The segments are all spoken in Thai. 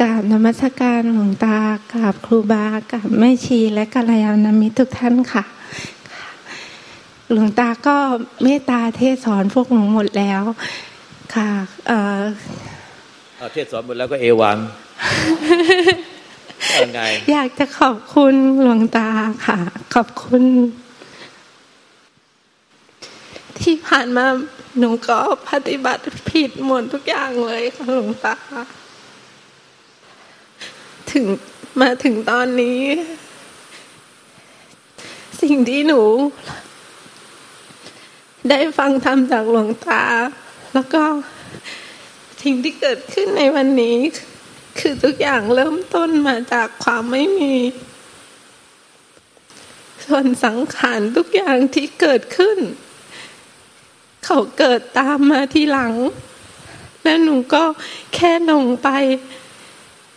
กราบนมัสการหลวงตากราบครูบากราบแม่ชีและกัลยาณมิตรทุกท่านค่ะ หลวงตาก็เมตตาเทศสอนพวกหนูหมดแล้วค่ะเอ่อเอาเทศสอนหมดแล้วก็เอวังยังไงอยากจะขอบคุณหลวงตาค่ะ ขอบคุณ ที่ผ่านมาหนูก็ปฏิบัติผิดหมดทุกอย่างเลยค่ะหลวงตา ถึงมาถึงตอนนี้ สิ่งที่หนู ได้ฟังธรรมจากหลวงตา แล้วก็สิ่งที่เกิดขึ้นในวันนี้ คือทุกอย่างเริ่มต้นมาจากความไม่มี ส่วนสังขารทุกอย่างที่เกิดขึ้น เขาเกิดตามมาทีหลัง และหนูก็แค่ลงไป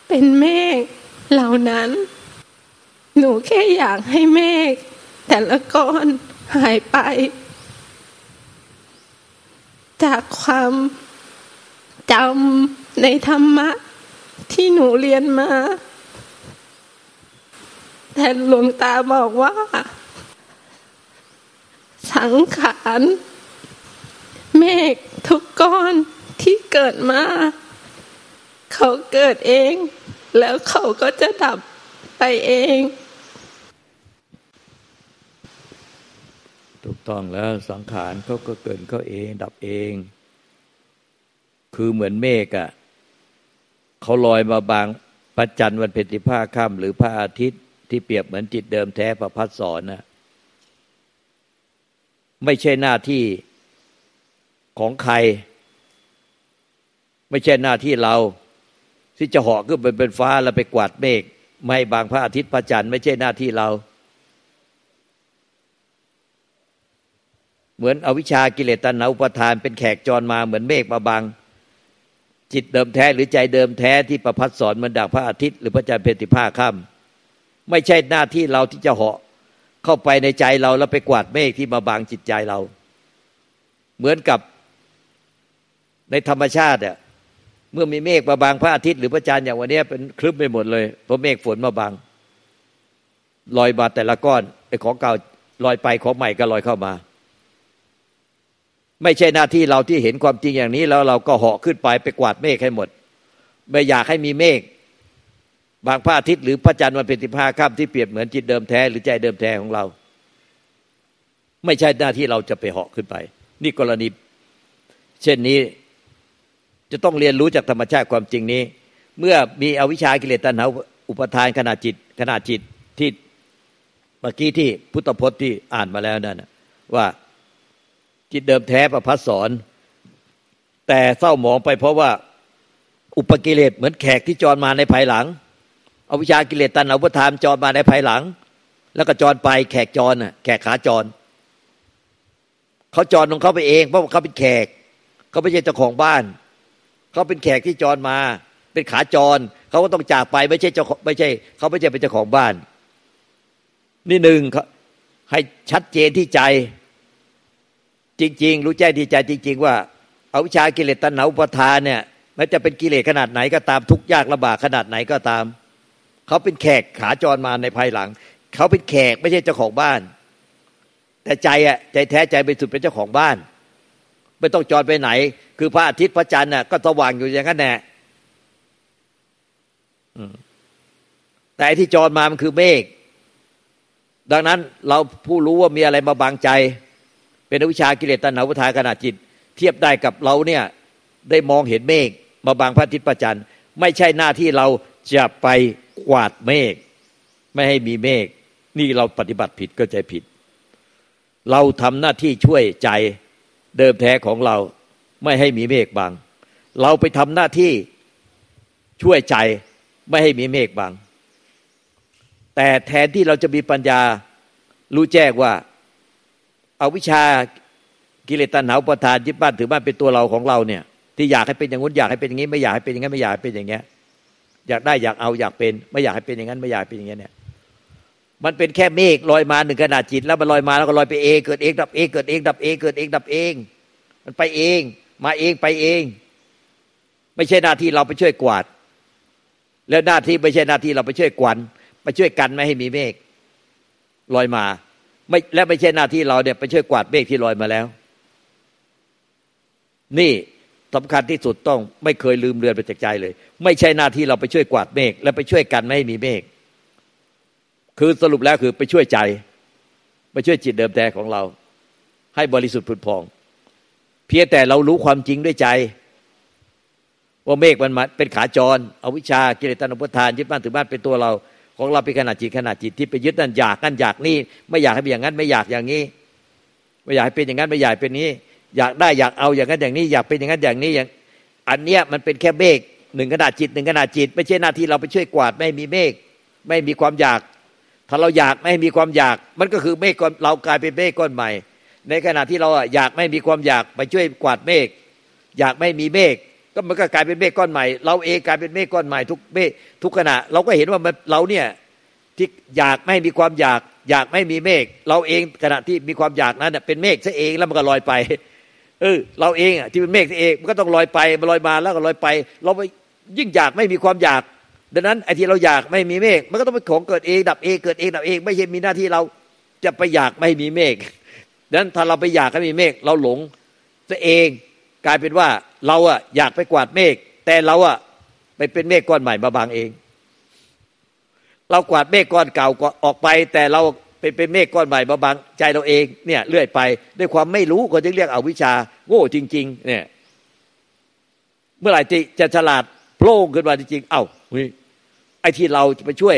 เป็นเมฆเหล่านั้น หนูแค่อยากให้เมฆแต่ละก้อนหายไป จากความจำในธรรมะ ที่หนูเรียนมา แต่หลวงตาบอกว่า สังขารเมฆทุกก้อนที่เกิดมา เขาเกิดเอง แล้วเขาก็จะดับไปเอง ถูกต้องแล้วสังขารเขาก็เกิดเขาเองดับเอง คือเหมือนเมฆอะ่ะเขาลอยมาบางพระจันทร์วันเพ็ญที่ผ้าค่ำหรือพระอาทิตย์ที่เปรียบเหมือนจิตเดิมแท้ประพัดสอนนะไม่ใช่หน้าที่ของใคร ไม่ใช่หน้าที่เรา ที่จะเหาะขึ้นไปเป็นฟ้าแล้วไปกวาดเมฆไม่บางพระอาทิตย์พระจันทร์ไม่ใช่หน้าที่เรา เหมือนอวิชากิเลสตัณหาอุปทานเป็นแขกจรมาเหมือนเมฆมาบางจิตเดิมแท้หรือใจเดิมแท้ที่ประพัดสอนมันดักพระอาทิตย์หรือพระจันทร์เพติภาค่ำไม่ใช่หน้าที่เราที่จะเหาะเข้าไปในใจเราแล้วไปกวาดเมฆที่มาบางจิตใจเรา เหมือนกับในธรรมชาติอะ เมื่อมีเมฆมาบางพระอาทิตย์หรือพระจันทร์อย่างวันนี้เป็นคลึ้มไปหมดเลยเพราะเมฆฝนมาบางลอยมาแต่ละก้อนไอ้ของเก่าลอยไปของใหม่ก็ลอยเข้ามา ไม่ใช่หน้าที่เราที่เห็นความจริงอย่างนี้ แล้วเราก็เหาะขึ้นไปไปกวาดเมฆให้หมด ไม่อยากให้มีเมฆบางพระอาทิตย์หรือพระจันทร์วันเป็นสิบห้าค่ำที่เปรียบเหมือนจิตเดิมแท้หรือใจเดิมแท้ของเรา ไม่ใช่หน้าที่เราจะไปเหาะขึ้นไป นี่กรณี เช่นนี้ จะต้องเรียนรู้จากธรรมชาติความจริงนี้ เมื่อมีอวิชากิเลสตัณหาอุปทานขนาดจิตขนาดจิตที่เมื่อกี้ที่พุทธพจน์ที่อ่านมาแล้วนั่นว่าจิตเดิมแท้ประพัสสอนแต่เศร้าหมองไปเพราะว่าอุปกิเลสเหมือนแขกที่จรมาในภายหลังอวิชากิเลสตันอุปทานจรมาในภายหลัง แล้วก็จรไปแขกจรน่ะแขกขาจรเขาจรของเขาไปเองเพราะเขาเป็นแขกเขาไม่ใช่เจ้าของบ้าน เขาเป็นแขกที่จรมา เป็นขาจรเขาก็ต้องจากไปไม่ใช่เจ้าไม่ใช่เขาไม่ใช่เป็นเจ้าของบ้าน นี่หนึ่งให้ชัดเจนที่ใจ จริง ๆ รู้แจ้งดีใจจริง ๆ ว่าเอาวิชากิเลสตัณหาอุปทานเนี่ยแม้จะเป็นกิเลสขนาดไหนก็ตามทุกยากลำบากขนาดไหนก็ตาม เขาเป็นแขกขาจรมาในภายหลัง เขาเป็นแขกไม่ใช่เจ้าของบ้าน แต่ใจอะใจแท้ใจเป็นสุดเป็นเจ้าของบ้าน ไม่ต้องจรไปไหน คือพระอาทิตย์พระจันทร์น่ะก็สว่างอยู่อย่างนั้นแหละแต่ที่จรมามันคือเมฆดังนั้นเราผู้รู้ว่ามีอะไรมาบังใจ เป็นวิชากิเลสตัณหาวุทาขณะจิต เทียบได้กับเราเนี่ยได้มองเห็นเมฆมาบางพระอาทิตย์ประจันทร์ไม่ใช่หน้าที่เราจะไปกวาดเมฆไม่ให้มีเมฆนี่เราปฏิบัติผิดก็ใจผิด เราทำหน้าที่ช่วยใจ เดิมแท้ของเราไม่ให้มีเมฆบางเราไปทำหน้าที่ช่วยใจไม่ให้มีเมฆบางแต่แทนที่เราจะมีปัญญารู้แจ้งว่าเอาวิชากิเลสตัณหาประทานยึดบ้านถือบ้านเป็นตัวเราของเราเนี่ย ที่อยากให้เป็นอย่างนู้นอยากให้เป็นอย่างนี้ ไม่อยากให้เป็นอย่างนั้นไม่อยากให้เป็นอย่างเงี้ยอยากได้อยากเอาอยากเป็น ไม่อยากให้เป็นอย่างนั้นไม่อยากเป็นอย่างเงี้ยเนี่ย มันเป็นแค่เมฆลอยมาหนึ่งขนาดจิต แล้วมันลอยมาแล้วก็ลอยไปเองเกิดเองดับเองเกิดเองดับเองเกิดเองดับเอง มันไปเอง มาเองไปเอง ไม่ใช่หน้าที่เราไปช่วยกวาด แล้วหน้าที่ไม่ใช่หน้าที่เราไปช่วยกวนไปช่วยกันไม่ให้มีเมฆลอยมาไม่และไม่ใช่หน้าที่เราเนี่ยไปช่วยกวาดเมฆที่ลอยมาแล้ว นี่สำคัญที่สุดต้องไม่เคยลืมเรือนไปจากใจเลย ไม่ใช่หน้าที่เราไปช่วยกวาดเมฆและไปช่วยกันไม่ให้มีเมฆ คือสรุปแล้วคือไปช่วยใจ ไปช่วยจิตเดิมแท้ของเรา ให้บริสุทธิ์ผุดพอง เพียงแต่เรารู้ความจริงด้วยใจ ว่าเมฆมันมาเป็นขาจรอวิชากิเลสตัณหทานยึดบ้านถือบ้านเป็นตัวเรา ของเราเป็นขนาดจิตขนาดจิตที่ไปยึดนั่นอยากนั่นอยากนี่ ไม่อยากให้เป็นอย่างนั้นไม่อยากอย่างนี้ ไม่อยากให้เป็นอย่างนั้นไม่อยากเป็นนี้ อยากได้อยากเอาอย่างนั้นอย่างนี้ อยากเป็นอย่างนั้นอย่างนี้อย่างอันเนี้ยมันเป็นแค่เมฆหนึ่งขนาดจิตหนึ่งขนาดจิต ไม่ใช่หน้าที่เราไปช่วยกวาดไม่มีเมฆไม่มีความอยาก ถ้าเราอยากไม่มีความอยาก มันก็คือเมฆก้อนเรากลายเป็นเมฆก้อนใหม่ ในขณะที่เราอยากไม่มีความอยากไปช่วยกวาดเมฆอยากไม่มีเมฆก็มันก็กลายเป็นเมฆก้อนใหม่ เราเองกลายเป็นเมฆก้อนใหม่ทุกเมฆทุกขณะ เราก็เห็นว่ามันเราเนี่ยที่อยากไม่มีความอยาก อยากไม่มีเมฆเราเองขณะที่มีความอยากนั้นเป็นเมฆซะเองแล้วมันก็ลอยไปเออเราเองที่เป็นเมฆเองมันก็ต้องลอยไปมันลอยมาแล้วก็ลอยไป เราไปยิ่งอยากไม่มีความอยาก ดังนั้นไอ้ที่เราอยากไม่มีเมฆมันก็ต้องเป็นของเกิดเองดับเองเกิดเองดับเอง ไม่ใช่มีหน้าที่เราจะไปอยากไม่มีเมฆดังนั้นถ้าเราไปอยากให้มีเมฆเราหลงตัวเองกลายเป็นว่าเราอะอยากไปกวาดเมฆแต่เราอะไปเป็นเมฆก้อนใหม่มาบางเอง เรากวาดเมฆก้อนเก่าออกไป แต่เราเป็นเป็นเมฆก้อนใหม่มาบางใจเราเองเนี่ยเลื่อยไป ด้วยความไม่รู้ก็จึงเรียกเอาวิชา โง่จริง ๆ เนี่ย เมื่อไหร่จะฉลาดโผล่ขึ้นมาจริงๆเอ้า ไอ้ที่เราจะไปช่วย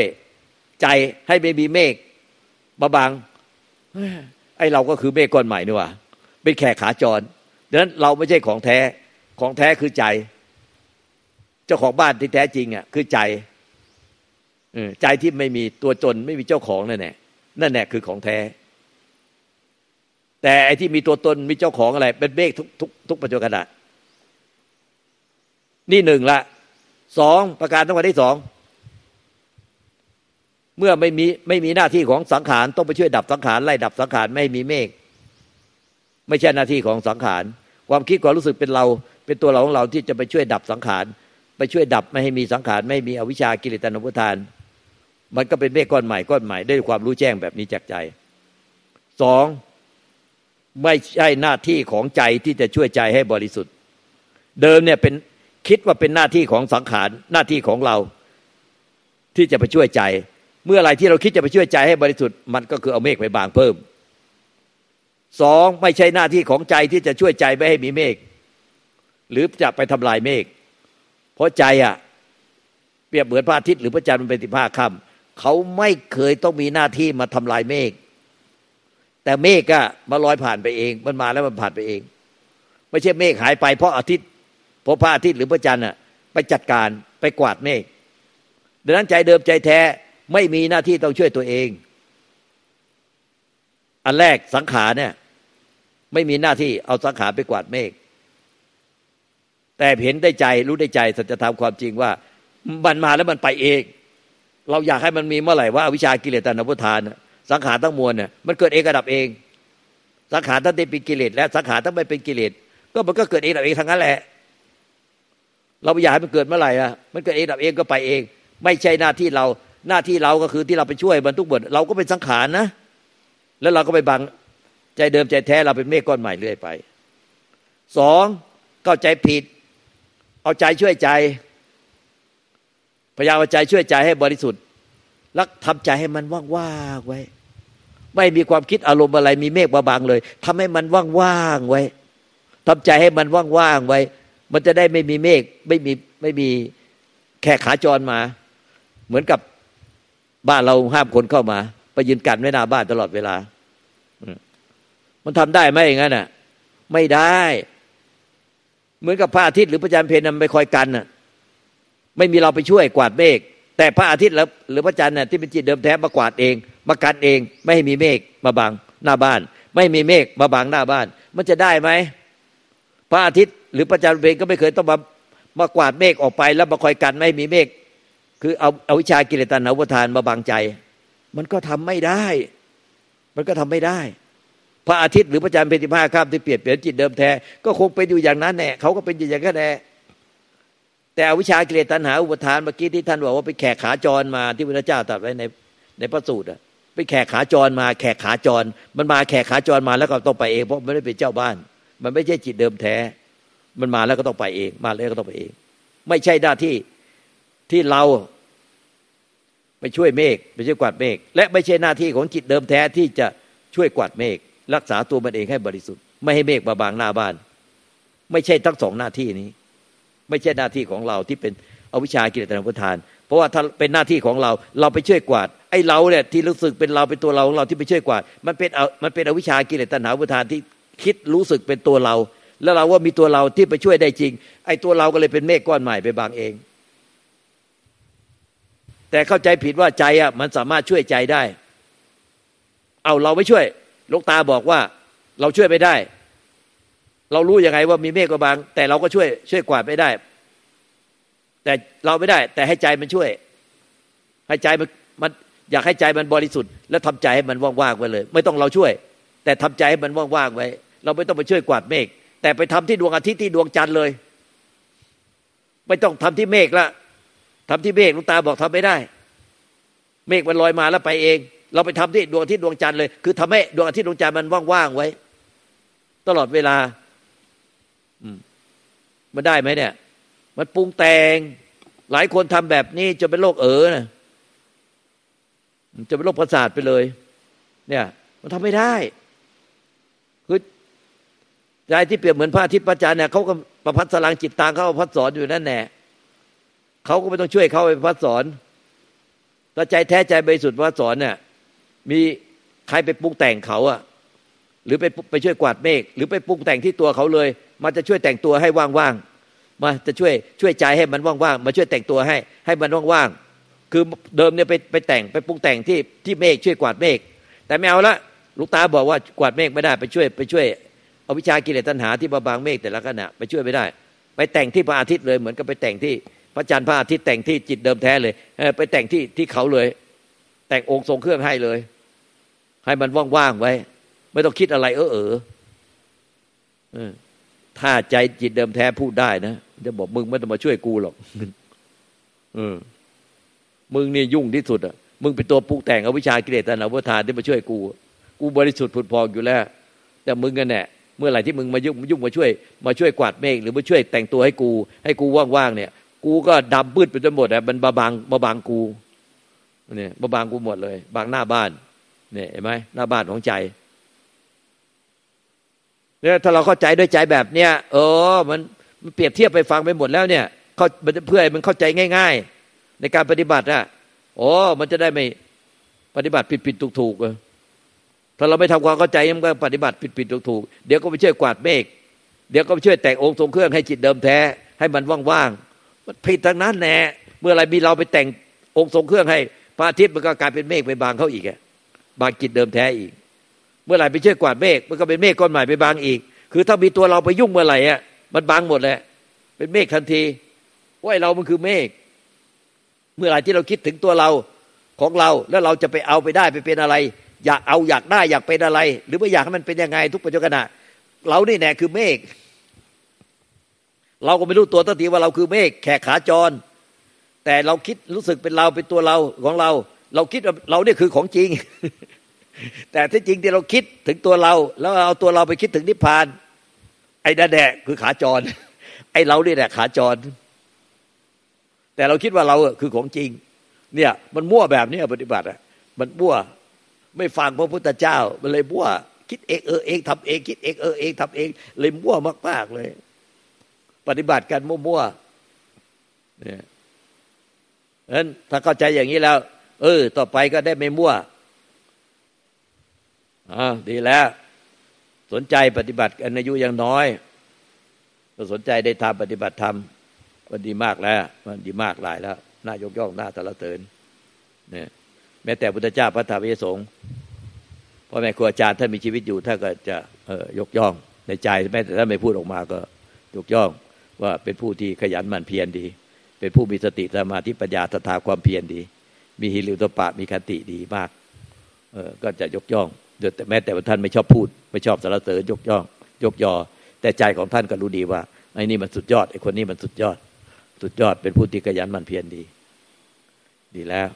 ใจให้ไม่มีเมฆบาบางไอ้เราก็คือเมฆก้อนใหม่นี่ว่าเป็นแขกขาจรดังนั้นเราไม่ใช่ของแท้ของแท้คือใจ เจ้าของบ้านที่แท้จริงอะคือใจใจที่ไม่มีตัวจนไม่มีเจ้าของนั่นแหละนั่นแหละคือของแท้ แต่ไอ้ที่มีตัวตนมีเจ้าของอะไร เป็นเมฆทุกทุกทุกปัจจุบันนี่หนึ่งละสองประการทั้งหมดที่สอง เมื่อไม่มีไม่มีหน้าที่ของสังขารต้องไปช่วยดับสังขารไล่ดับสังขารไม่มีเมฆไม่ใช่หน้าที่ของสังขารความคิดความรู้สึกเป็นเรา เป็นตัวเราของเราที่จะไปช่วยดับสังขารไปช่วยดับไม่ให้มีสังขารไม่มีอวิชากิเลสตนุทาน มันก็เป็นเมฆก้อนใหม่ก้อนใหม่ด้วยความรู้แจ้งแบบนี้จากใจสองไม่ใช่หน้าที่ของใจที่จะช่วยใจให้บริสุทธิ์ เดิมเนี่ยเป็นคิดว่าเป็นหน้าที่ของสังขารหน้าที่ของเรา ที่จะไปช่วยใจ เมื่อไรที่เราคิดจะไปช่วยใจให้บริสุทธิ์มันก็คือเอาเมฆไปบางเพิ่มสองไม่ใช่หน้าที่ของใจที่จะช่วยใจไม่ให้มีเมฆหรือจะไปทำลายเมฆเพราะใจอะเปรียบเหมือนพระอาทิตย์หรือพระจันทร์มันเป็นสิบห้าค่ำเขาไม่เคยต้องมีหน้าที่มาทำลายเมฆแต่เมฆอะมาลอยผ่านไปเอง มันมาแล้วมันผ่านไปเอง ไม่ใช่เมฆหายไปเพราะอาทิตย์เพราะพระอาทิตย์หรือพระจันทร์อะไปจัดการไปกวาดเมฆดังนั้นใจเดิมใจแท้ ไม่มีหน้าที่ต้องช่วยตัวเอง อันแรกสังขารเนี่ย ไม่มีหน้าที่เอาสังขารไปกวาดเมฆแต่เห็นได้ใจรู้ได้ใจสัจธรรมความจริงว่า มันมาแล้วมันไปเอง เราอยากให้มันมีเมื่อไหร่ว่าวิชากิเลสตานพุทานสังขารทั้งมวลเนี่ยมันเกิดเองกระดับเอง สังขารทั้งเป็นกิเลสและสังขารทั้งไม่เป็นกิเลสก็มันก็เกิดเองดับเองทั้งนั้นแหละ เราอยากให้มันเกิดเมื่อไหร่อะมันเกิดเองดับเองก็ไปเอง ไม่ใช่หน้าที่เรา หน้าที่เราก็คือที่เราไปช่วยบรรทุกบทเราก็เป็นสังขารนะ แล้วเราก็ไปบังใจเดิมใจแท้เราเป็นเมฆก้อนใหม่เรื่อยไปสองเข้าใจผิด เอาใจช่วยใจ พยายามเอาใจช่วยใจให้บริสุทธิ์แล้วทำใจให้มันว่างๆไว้ ไม่มีความคิดอารมณ์อะไร มีเมฆบางเลยทำให้มันว่างๆไว้ทำใจให้มันว่างๆไว้ มันจะได้ไม่มีเมฆไม่มีไม่มีแค่ขาจรมา เหมือนกับ บ้านเราห้ามคนเข้ามา ไปยืนกันไว้หน้าบ้านตลอดเวลา มันทำได้ไหมอย่างนั้นอะ ไม่ได้ เหมือนกับพระอาทิตย์หรือพระจันทร์เพนนไปคอยกันน่ะ ไม่มีเราไปช่วยกวาดเมฆแต่พระอาทิตย์หรือพระจันทร์น่ะที่เป็นจิตเดิมแท้มากวาดเอง มากันเอง ไม่ให้มีเมฆมาบังหน้าบ้าน ไม่มีเมฆมาบังหน้าบ้าน มันจะได้ไหมพระอาทิตย์หรือพระจันทร์เพนก็ไม่เคยต้องมามากวาดเมฆออกไปแล้วมาคอยกันไม่ให้มีเมฆ คือเอาเอาวิชากิเลสตัณหาอุทานมาบังใจ มันก็ทำไม่ได้ มันก็ทำไม่ได้ พระอาทิตย์หรือพระจันทร์เป็นสิบห้าข้ามที่เปลี่ยนเปลี่ยนจิตเดิมแท้ก็คงเป็นอยู่อย่างนั้นแน่เขาก็เป็นอยู่อย่างนั้นแน่แต่อวิชากิเลสตัณหาอุปทานเมื่อกี้ที่ท่านบอกว่าไปแขกขาจรมาที่พระเจ้าตรัสไว้ในในพระสูตรอะไปแขกขาจรมาแขกขาจร มันมาแขกขาจรมาแล้วก็ต้องไปเอง เพราะไม่ได้เป็นเจ้าบ้าน มันไม่ใช่จิตเดิมแท้ มันมาแล้วก็ต้องไปเอง มาแล้วก็ต้องไปเอง ไม่ใช่หน้าที่ ที่เราไปช่วยเมฆไปช่วยกวาดเมฆและไม่ใช่หน้าที่ของจิตเดิมแท้ที่จะช่วยกวาดเมฆรักษาตัวมันเองให้บริสุทธิ์ ไม่ให้เมฆมาบางหน้าบ้าน ไม่ใช่ทั้งสองหน้าที่นี้ ไม่ใช่หน้าที่ของเราที่เป็นอวิชากิเลสตนประทาน เพราะว่าถ้าเป็นหน้าที่ของเราเราไปช่วยกวาดไอ้เราเนี่ยที่รู้สึกเป็นเราเป็นตัวเราของเราที่ไปช่วยกวาดมันเป็นเอามันเป็นอวิชากิเลสตนาประทานที่คิดรู้สึกเป็นตัวเรา แล้วเราว่ามีตัวเราที่ไปช่วยได้จริง ไอ้ตัวเราก็เลยเป็นเมฆก้อนใหม่ไปบางเอง แต่เข้าใจผิดว่าใจอะมันสามารถช่วยใจได้ เอาเราไม่ช่วยลูกตาบอกว่า เราช่วยไม่ได้ เรารู้ยังไงว่ามีเมฆกบาง แต่เราก็ช่วยช่วยกวาดไม่ได้ แต่เราไม่ได้ แต่ให้ใจมันช่วย ให้ใจมันมันอยากให้ใจมันบริสุทธิ์แล้วทำใจให้มันว่างๆไว้เลย ไม่ต้องเราช่วย แต่ทำใจให้มันว่างๆไว้ เราไม่ต้องไปช่วยกวาดเมฆแต่ไปทำที่ดวงอาทิตย์ที่ดวงจันทร์เลย ไม่ต้องทำที่เมฆละ ทำที่เมฆลุงตาบอกทำไม่ได้ เมฆมันลอยมาแล้วไปเอง เราไปทำที่ดวงอาทิตย์ดวงจันทร์เลย คือทำให้ดวงอาทิตย์ดวงจันทร์มันว่างๆไว้ ตลอดเวลา อืมมันได้ไหมเนี่ย มันปรุงแต่งหลายคนทำแบบนี้จะเป็นโรคเอ๋อนะจะเป็นโรคประสาทไปเลย เนี่ย มันทำไม่ได้คือใจที่เปรียบเหมือนพระอาทิตย์พระจันทร์เนี่ยเขาก็ประพัดสลังจิตตางเขาพัดสอนอยู่นั่นแน่ เขาก็ไม่ต้องช่วยเขาไปพัดสอนถ้าใจแท้ใจบริสุทธิ์พัดสอนเนี่ยมีใครไปปรุงแต่งเขาอะหรือไปไปช่วยกวาดเมฆหรือไปปรุงแต่งที่ตัวเขาเลยมาจะช่วยแต่งตัวให้ว่างๆมาจะช่วยช่วยใจให้มันว่างๆมาช่วยแต่งตัวให้ ให้มันว่างๆคือเดิมเนี่ยไปไปแต่งไปปรุงแต่งที่ที่เมฆช่วยกวาดเมฆแต่ไม่เอาละลูกตาบอกว่ากวาดเมฆไม่ได้ไปช่วยไปช่วยเอาวิชากิเลสตัณหาที่บาบางเมฆแต่ละขณะไปช่วยไม่ได้ ไปแต่งที่พระอาทิตย์เลยเหมือนกับไปแต่งที่ พระจันทร์พระอาทิตย์แต่งที่จิตเดิมแท้เลยไปแต่งที่ที่เขาเลย แต่งองค์ทรงเครื่องให้เลย ให้มันว่างๆไว้ ไม่ต้องคิดอะไร เออเออถ้าใจจิตเดิมแท้พูดได้นะจะบอกมึงไม่ต้องมาช่วยกูหรอกเออมึงนี่ยุ่งที่สุดอะมึงเป็นตัวปลุกแต่งอวิชากิเลสตัณหาวุทานที่มาช่วยกู กูบริสุทธิ์ผุดพองอยู่แล้ว แต่มึงกันแน่เมื่อไหร่ที่มึงมายุ่งยุ่งมาช่วย มาช่วยกวาดเมฆหรือมาช่วยแต่งตัวให้กู ให้กูว่างๆเนี่ย กูก็ดำบืดไปจนหมดอะมันบาบางบาบางกูเนี่ยบาบางกูหมดเลย บางหน้าบ้านเนี่ยเห็นไหมหน้าบ้านของใจเนี่ยถ้าเราเข้าใจด้วยใจแบบเนี้ยเออมันมันเปรียบเทียบไปฟังไปหมดแล้วเนี่ยเขาเพื่อมันเข้าใจง่าย ๆ ในการปฏิบัติอะโอ้มันจะได้ไม่ปฏิบัติผิดผิดถูกถูกถ้าเราไม่ทำความเข้าใจมันก็ปฏิบัติผิดผิดถูกถูกเดี๋ยวก็ไปช่วยกวาดเมฆเดี๋ยวก็ไปช่วยแต่งองค์ทรงเครื่องให้จิตเดิมแท้ ให้มันว่างๆ มันผิดทางนั้นแน่เมื่อไรมีเราไปแต่งองค์ทรงเครื่องให้พระอาทิตย์มันก็กลายเป็นเมฆไปบางเขาอีกอะบางกิจเดิมแท้อีก เมื่อไหร่ไปช่วยกวาดเมฆมันก็เป็นเมฆก้อนใหม่ไปบางอีก คือถ้ามีตัวเราไปยุ่งเมื่อไหร่อะมันบางหมดแหละเป็นเมฆทันทีว่าเรามันคือเมฆเมื่อไหร่ที่เราคิดถึงตัวเราของเราแล้วเราจะไปเอาไปได้ไปเป็นอะไร อยากเอาอยากได้อยากเป็นอะไร หรือไม่อยากให้มันเป็นยังไงทุกปัจจุบันเรานี่แน่คือเมฆ เราก็ไม่รู้ตัวตั้งทีว่าเราคือเมฆแขกขาจร แต่เราคิดรู้สึกเป็นเราเป็นตัวเราของเรา เราคิดว่าเราเนี่ยคือของจริง แต่ที่จริงที่เราคิดถึงตัวเรา แล้วเอาตัวเราไปคิดถึงนิพพาน ไอ้ดาแดกคือขาจร ไอ้เราเนี่ยแหละขาจร แต่เราคิดว่าเราคือของจริง เนี่ย มันมั่วแบบนี้ปฏิบัติอะมันมั่วไม่ฟังพระพุทธเจ้า มันเลยมั่วคิดเองเออเองทำเองคิดเองเออเองทำเอง เลยมั่วมากๆเลย ปฏิบัติกันมั่วๆเนี่ยนั้นถ้าเข้าใจอย่างนี้แล้ว เออ ต่อไปก็ได้ไม่มั่วอ่าดีแล้ว สนใจปฏิบัติกันอายุยังน้อยก็สนใจได้ทำปฏิบัติธรรมมันดีมากแล้ว มันดีมากหลายแล้วน่ายกย่องน่าตะละเตินเนี่ยแม้แต่พุทธเจ้าพระธรรมยสงฆ์พ่อแม่ครูอาจารย์ท่านมีชีวิตอยู่ท่านก็จะเออยกย่องในใจแม้แต่ถ้าไม่พูดออกมาก็ยกย่อง ว่าเป็นผู้ที่ขยันหมั่นเพียรดี เป็นผู้มีสติสมาธิปัญญาตถาความเพียรดี มีฮิริโตปะมีคติดีมากเออก็จะยกย่องแต่แม้แต่ว่าท่านไม่ชอบพูด ไม่ชอบสารเสริญยกย่อง ยกยอ แต่ใจของท่านก็รู้ดีว่าไอ้นี่มันสุดยอดไอ้คนนี้มันสุดยอด สุดยอดเป็นผู้ที่ขยันมั่นเพียรดี ดีแล้ว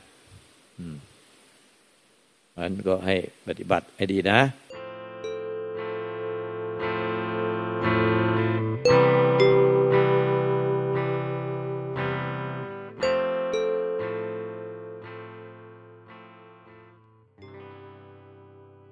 อืมมันก็ให้ปฏิบัติให้ดีนะ